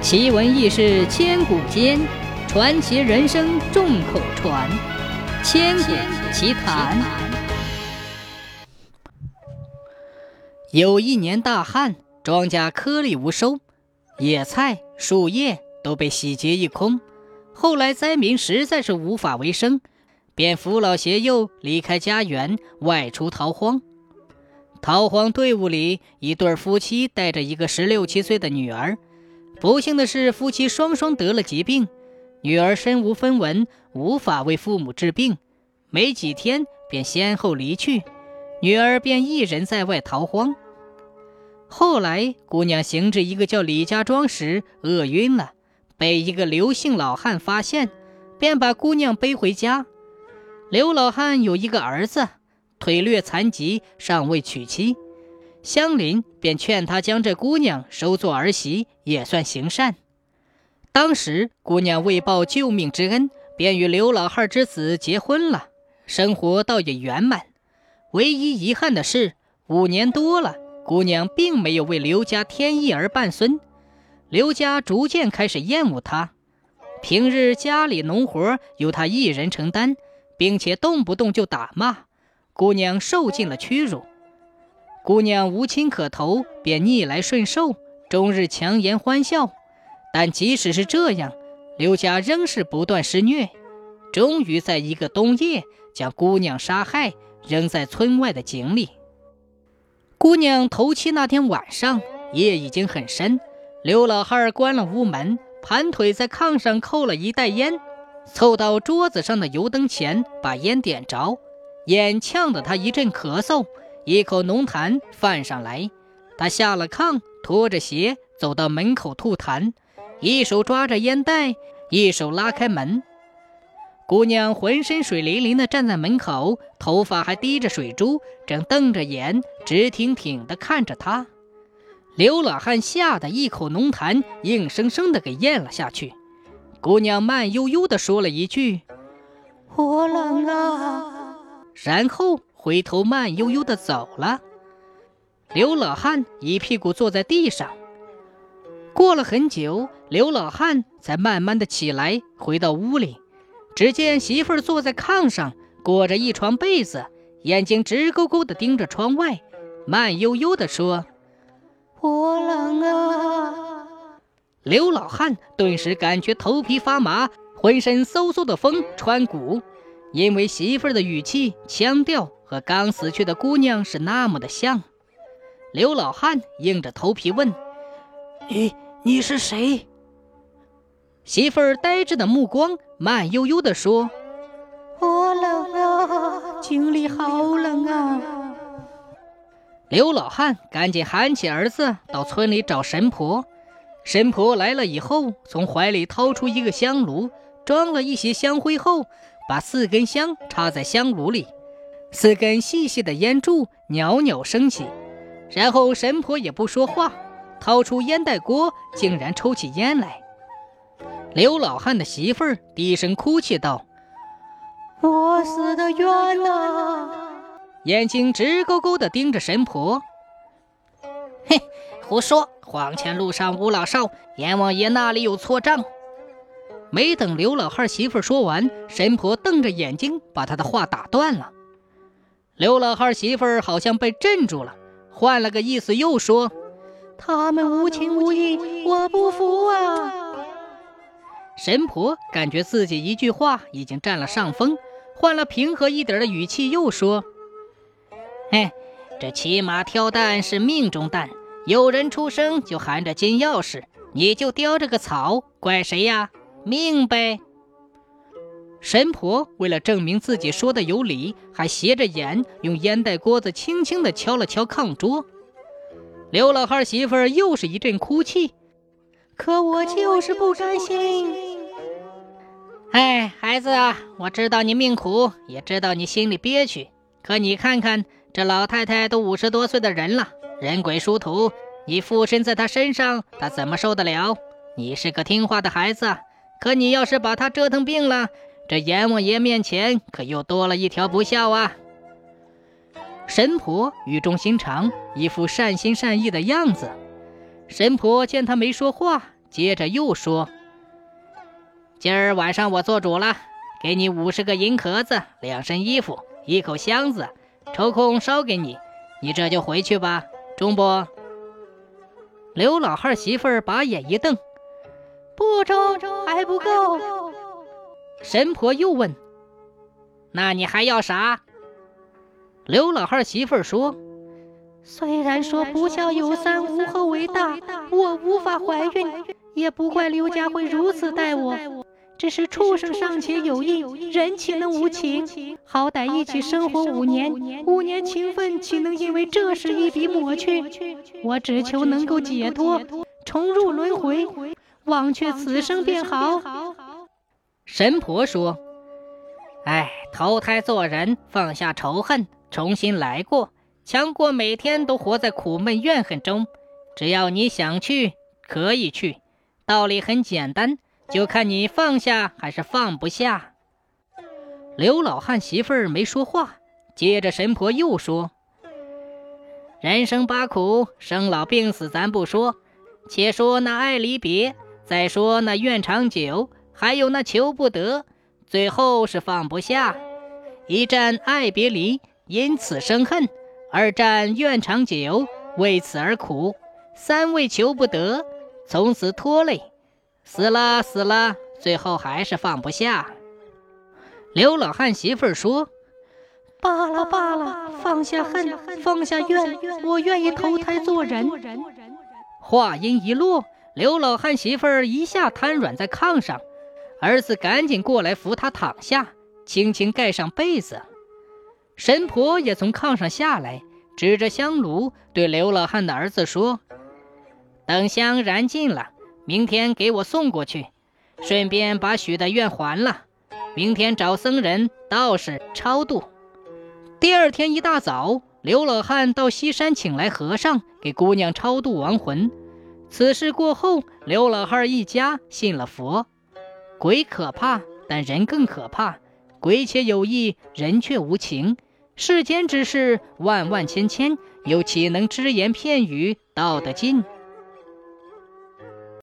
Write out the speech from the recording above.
奇闻异事千古间，传奇人生众口传。千古奇谈。有一年大旱，庄稼颗粒无收，野菜、树叶都被洗劫一空。后来灾民实在是无法为生，便扶老携幼离开家园，外出逃荒。逃荒队伍里，一对夫妻带着一个十六七岁的女儿。不幸的是，夫妻双双得了疾病，女儿身无分文，无法为父母治病，没几天便先后离去，女儿便一人在外逃荒。后来，姑娘行至一个叫李家庄时，饿晕了，被一个刘姓老汉发现，便把姑娘背回家。刘老汉有一个儿子，腿略残疾，尚未娶妻。乡邻便劝他将这姑娘收做儿媳，也算行善。当时姑娘为报救命之恩，便与刘老汉之子结婚了，生活倒也圆满。唯一遗憾的是，五年多了，姑娘并没有为刘家添一儿半孙。刘家逐渐开始厌恶她，平日家里农活由她一人承担，并且动不动就打骂，姑娘受尽了屈辱。姑娘无亲可投，便逆来顺受，终日强颜欢笑。但即使是这样，刘家仍是不断施虐。终于在一个冬夜，将姑娘杀害，扔在村外的井里。姑娘头七那天晚上，夜已经很深。刘老汉关了屋门，盘腿在炕上扣了一袋烟，凑到桌子上的油灯前，把烟点着，烟呛得他一阵咳嗽。一口浓痰泛上来，他下了炕，拖着鞋走到门口吐痰，一手抓着烟袋，一手拉开门。姑娘浑身水淋淋的站在门口，头发还滴着水珠，正瞪着眼，直挺挺地看着他。刘老汉吓得一口浓痰硬生生的给咽了下去。姑娘慢悠悠地说了一句：“我冷啊。”然后。回头慢悠悠地走了，刘老汉一屁股坐在地上。过了很久，刘老汉才慢慢的起来，回到屋里，只见媳妇儿坐在炕上，裹着一床被子，眼睛直勾勾地盯着窗外，慢悠悠地说：“我冷啊。”刘老汉顿时感觉头皮发麻，浑身嗖嗖的风穿骨，因为媳妇儿的语气、腔调。和刚死去的姑娘是那么的像，刘老汉硬着头皮问：“你你是谁？”媳妇儿呆滞的目光慢悠悠地说：“我冷啊，井里好冷啊。”刘老汉赶紧喊起儿子到村里找神婆。神婆来了以后，从怀里掏出一个香炉，装了一些香灰后，把四根香插在香炉里。四根细细的烟柱袅袅升起，然后神婆也不说话，掏出烟袋锅，竟然抽起烟来。刘老汉的媳妇儿低声哭泣道：“我死的冤呐！”眼睛直勾勾地盯着神婆。嘿，胡说！黄泉路上无老少，阎王爷那里有错账？没等刘老汉媳妇儿说完，神婆瞪着眼睛把他的话打断了。刘老汉媳妇儿好像被镇住了，换了个意思又说：“他们无情无义，我不服啊！”神婆感觉自己一句话已经占了上风，换了平和一点的语气又说：“嘿，这骑马挑担是命中担，有人出生就含着金钥匙，你就叼着个草，怪谁呀？命呗。”神婆为了证明自己说的有理，还斜着眼用烟袋锅子轻轻地敲了敲炕桌。刘老汉媳妇儿又是一阵哭泣，可我就是不甘心。哎，孩子啊，我知道你命苦，也知道你心里憋屈，可你看看这老太太都五十多岁的人了，人鬼殊途，你附身在她身上，她怎么受得了？你是个听话的孩子，可你要是把他折腾病了，这阎王爷面前可又多了一条不孝啊！神婆语重心长，一副善心善意的样子。神婆见他没说话，接着又说：“今儿晚上我做主了，给你五十个银壳子，两身衣服，一口箱子，抽空烧给你。你这就回去吧，中不？”刘老汉媳妇儿把眼一瞪：“不中，还不够。”神婆又问：“那你还要啥？”刘老汉媳妇儿说：“虽然说不孝有三，无后为大，我无法怀孕，也不怪刘家会如此待我。只是畜生尚且有义，人岂能无情？好歹一起生活五年，五年情分岂能因为这事一笔抹去？我只求能够解脱，重入轮回，忘却此生便好。”神婆说：“哎，投胎做人，放下仇恨。”重新来过，强过每天都活在苦闷怨恨中。只要你想去，可以去。道理很简单，就看你放下还是放不下。刘老汉媳妇儿没说话，接着神婆又说：“人生八苦，生老病死咱不说，且说那爱离别，再说那愿长久，还有那求不得，最后是放不下。一战爱别离。”因此生恨，二战愿长久，为此而苦，三为求不得，从此拖累，死了死了，最后还是放不下。刘老汉媳妇儿说：“罢了罢了，放下恨，放下怨，我愿意投胎做人。”话音一落，刘老汉媳妇儿一下瘫软在炕上，儿子赶紧过来扶她躺下，轻轻盖上被子。神婆也从炕上下来，指着香炉对刘老汉的儿子说：“等香燃尽了，明天给我送过去，顺便把许的愿还了。明天找僧人、道士超度。”第二天一大早，刘老汉到西山请来和尚，给姑娘超度亡魂。此事过后，刘老汉一家信了佛。鬼可怕，但人更可怕。鬼且有意，人却无情。世间之事万万千千，又岂能只言片语道得尽？